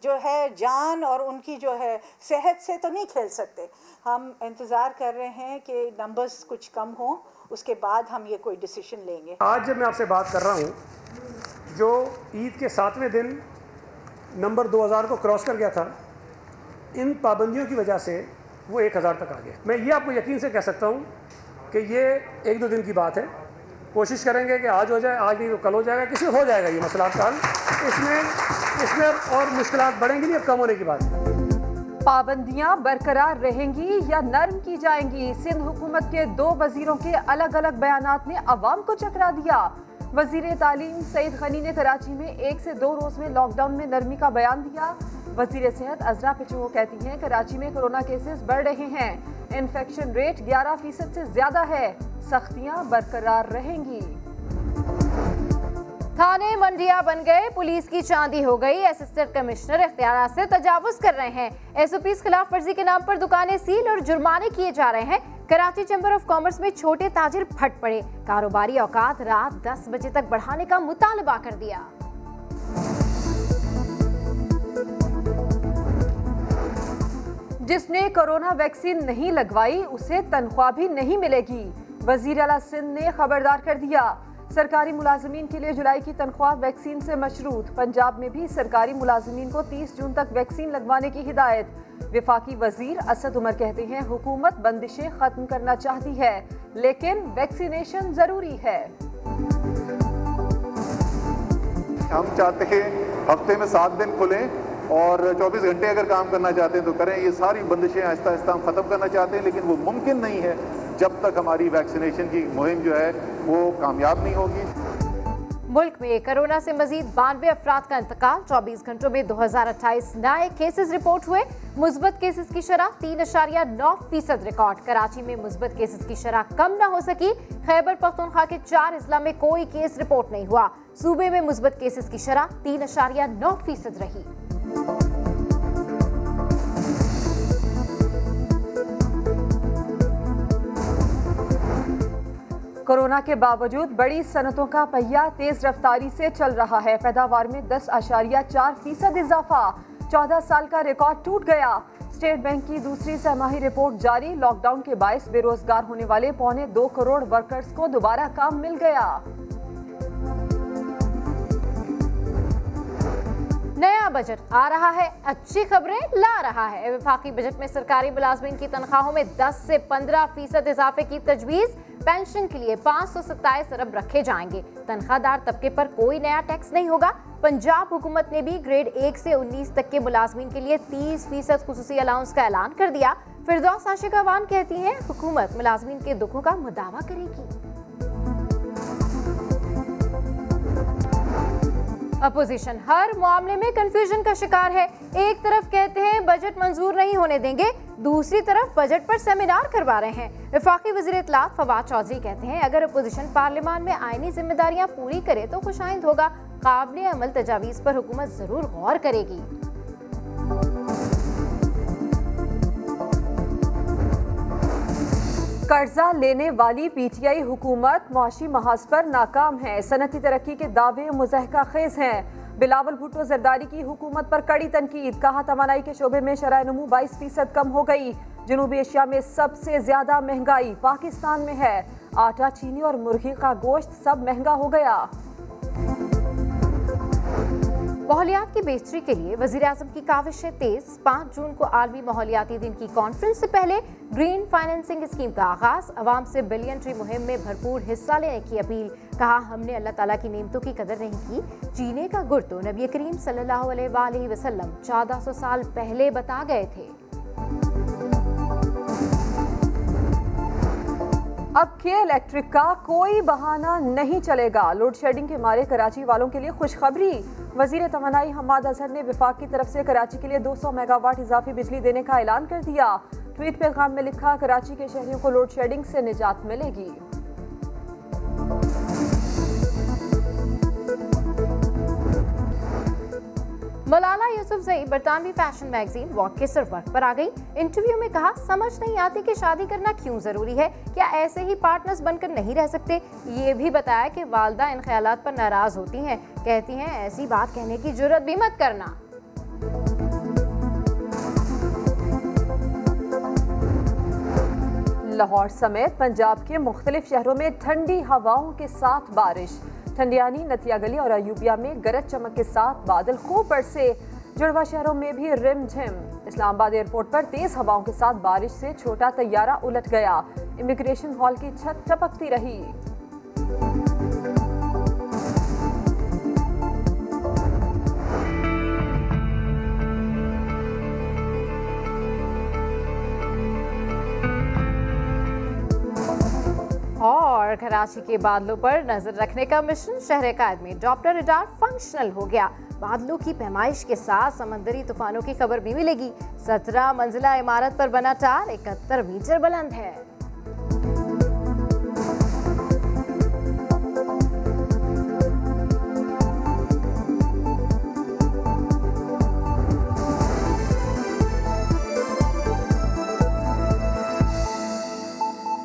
جو ہے جان اور ان کی جو ہے صحت سے تو نہیں کھیل سکتے۔ ہم انتظار کر رہے ہیں کہ نمبرز کچھ کم ہوں، اس کے بعد ہم یہ کوئی ڈیسیشن لیں گے۔ آج جب میں آپ سے بات کر رہا ہوں، جو عید کے ساتویں دن نمبر دو ہزار کو کراس کر گیا تھا، ان پابندیوں کی وجہ سے وہ ایک ہزار تک آ گیا میں یہ آپ کو یقین سے کہہ سکتا ہوں کہ یہ ایک دو دن کی بات ہے۔ کوشش کریں گے کہ آج ہو جائے، آج نہیں تو کل ہو جائے گا، کسی ہو جائے گا یہ مسئلہ کا حل اس میں اس میں اور مشکلات بڑھیں گی نہیں، اب کم ہونے کی بات پابندیاں برقرار رہیں گی یا نرم کی جائیں گی؟ سندھ حکومت کے دو وزیروں کے الگ الگ بیانات نے عوام کو چکرا دیا۔ وزیر تعلیم سعید غنی نے کراچی میں ایک سے دو روز میں لاک ڈاؤن میں نرمی کا بیان دیا۔ وزیر صحت ازرا پچو کہتی ہیں، کراچی میں کرونا کیسز بڑھ رہے ہیں۔ انفیکشن ریٹ گیارہ فیصد سے زیادہ ہے۔ سختیاں برقرار رہیں گی۔ تھانے منڈیا بن گئے، پولیس کی چاندی ہو گئی۔ اسسٹنٹ کمشنر اختیارات سے تجاوز کر رہے ہیں۔ ایس او پیز خلاف ورزی کے نام پر دکانیں سیل اور جرمانے کیے جا رہے ہیں۔ کراچی چیمبر آف کامرس میں چھوٹے تاجر پھٹ پڑے۔ کاروباری اوقات رات دس بجے تک بڑھانے کا مطالبہ کر دیا۔ جس نے کرونا ویکسین نہیں لگوائی، اسے تنخواہ بھی نہیں ملے گی۔ وزیر اعلیٰ سندھ نے خبردار کر دیا۔ سرکاری ملازمین کے لیے جولائی کی تنخواہ ویکسین سے مشروط۔ پنجاب میں بھی سرکاری ملازمین کو تیس جون تک ویکسین لگوانے کی ہدایت۔ وفاقی وزیر اسد عمر کہتے ہیں، حکومت بندشیں ختم کرنا چاہتی ہے، لیکن ویکسینیشن ضروری ہے۔ ہم چاہتے ہیں ہفتے میں سات دن کھلیں۔ اور چوبیس گھنٹے اگر کام کرنا چاہتے ہیں تو کریں۔ یہ ساری بندشیں آہستہ آہستہ ہم ختم کرنا چاہتے ہیں، لیکن وہ ممکن نہیں ہے جب تک ہماری ویکسینیشن کی مہم جو ہے وہ کامیاب نہیں ہوگی۔ ملک میں کرونا سے مزید بانوے افراد کا انتقال۔ چوبیس گھنٹوں میں دو ہزار اٹھائیس نئے کیسز رپورٹ ہوئے۔ مثبت کیسز کی شرح تین اشاریہ نو فیصد ریکارڈ۔ کراچی میں مثبت کیسز کی شرح کم نہ ہو سکی۔ خیبر پختونخوا کے چار اضلاع میں کوئی کیس رپورٹ نہیں ہوا۔ صوبے میں مثبت کیسز کی شرح تین اشاریہ نو فیصد رہی۔ کرونا کے باوجود بڑی صنعتوں کا پہیہ تیز رفتاری سے چل رہا ہے۔ پیداوار میں دس اشاریہ چار فیصد اضافہ۔ چودہ سال کا ریکارڈ ٹوٹ گیا۔ اسٹیٹ بینک کی دوسری سہماہی رپورٹ جاری۔ لاک ڈاؤن کے باعث بے روزگار ہونے والے پونے دو کروڑ ورکرز کو دوبارہ کام مل گیا۔ نیا بجٹ آ رہا ہے، اچھی خبریں لا رہا ہے۔ وفاقی بجٹ میں سرکاری ملازمین کی تنخواہوں میں دس سے پندرہ فیصد اضافے کی تجویز۔ پینشن کے لیے پانچ سو ستائیس ارب رکھے جائیں گے۔ تنخواہ دار طبقے پر کوئی نیا ٹیکس نہیں ہوگا۔ پنجاب حکومت نے بھی گریڈ ایک سے انیس تک کے ملازمین کے لیے تیس فیصد خصوصی الاؤنس کا اعلان کر دیا۔ فردوس عاشق عوان کہتی ہیں، حکومت ملازمین کے دکھوں کا مداوع کرے گی۔ اپوزیشن۔ ہر معاملے میں کنفیوژن کا شکار ہے۔ ایک طرف کہتے ہیں بجٹ منظور نہیں ہونے دیں گے، دوسری طرف بجٹ پر سیمینار کروا رہے ہیں۔ وفاقی وزیر اطلاعات فواد چودھری کہتے ہیں، اگر اپوزیشن پارلیمان میں آئینی ذمہ داریاں پوری کرے تو خوش آئند ہوگا۔ قابل عمل تجاویز پر حکومت ضرور غور کرے گی۔ قرضہ لینے والی پی ٹی آئی حکومت معاشی محاذ پر ناکام ہے۔ صنعتی ترقی کے دعوے مضحکہ خیز ہیں۔ بلاول بھٹو زرداری کی حکومت پر کڑی تنقید۔ کہا، توانائی کے شعبے میں شرح نمو بائیس فیصد کم ہو گئی۔ جنوبی ایشیا میں سب سے زیادہ مہنگائی پاکستان میں ہے۔ آٹا چینی اور مرغی کا گوشت سب مہنگا ہو گیا۔ ماحولیات کی بہتری کے لیے وزیر اعظم کی کاوشیں تیز۔ پانچ جون کو عالمی ماحولیاتی دن کی کانفرنس سے پہلے گرین فائنینسنگ اسکیم کا آغاز۔ عوام سے بلین ٹری مہم میں بھرپور حصہ لینے کی اپیل۔ کہا، ہم نے اللہ تعالیٰ کی نعمتوں کی قدر نہیں کی۔ چینے کا گر تو نبی کریم صلی اللہ علیہ وآلہ وسلم چودہ سو سال پہلے بتا گئے تھے۔ اب کے الیکٹرک کا کوئی بہانہ نہیں چلے گا۔ لوڈ شیڈنگ کے مارے کراچی والوں کے لیے خوشخبری۔ وزیر توانائی حماد اظہر نے وفاق کی طرف سے کراچی کے لیے دو سو میگا واٹ اضافی بجلی دینے کا اعلان کر دیا۔ ٹویٹ پیغام میں لکھا، کراچی کے شہریوں کو لوڈ شیڈنگ سے نجات ملے گی۔ مولانا یوسف زئی برطانوی فیشن میگزین واک کے سر وقت پر آ گئی۔ انٹرویو میں کہا، سمجھ نہیں آتی کہ شادی کرنا کیوں ضروری ہے۔ کیا ایسے ہی پارٹنرز بن کر نہیں رہ سکتے؟ یہ بھی بتایا کہ والدہ ان خیالات پر ناراض ہوتی ہیں۔ کہتی ہیں، ایسی بات کہنے کی جرت بھی مت کرنا۔ لاہور سمیت پنجاب کے مختلف شہروں میں ٹھنڈی ہواوں کے ساتھ بارش۔ ٹھنڈیانی نتیا گلی اور ایوبیا میں گرج چمک کے ساتھ بادل خوب برسے۔ جڑوا شہروں میں بھی رم جھم۔ اسلام آباد ایئرپورٹ پر تیز ہواؤں کے ساتھ بارش سے چھوٹا طیارہ الٹ گیا۔ امیگریشن ہال کی چھت ٹپکتی رہی۔ اور کراچی کے بادلوں پر نظر رکھنے کا مشن شہر قائد میں ڈاپٹر ریڈار فنکشنل ہو گیا۔ بادلوں کی پیمائش کے ساتھ سمندری طوفانوں کی خبر بھی ملے گی۔ سترہ منزلہ عمارت پر بنا ٹار، اکہتر میٹر بلند ہے۔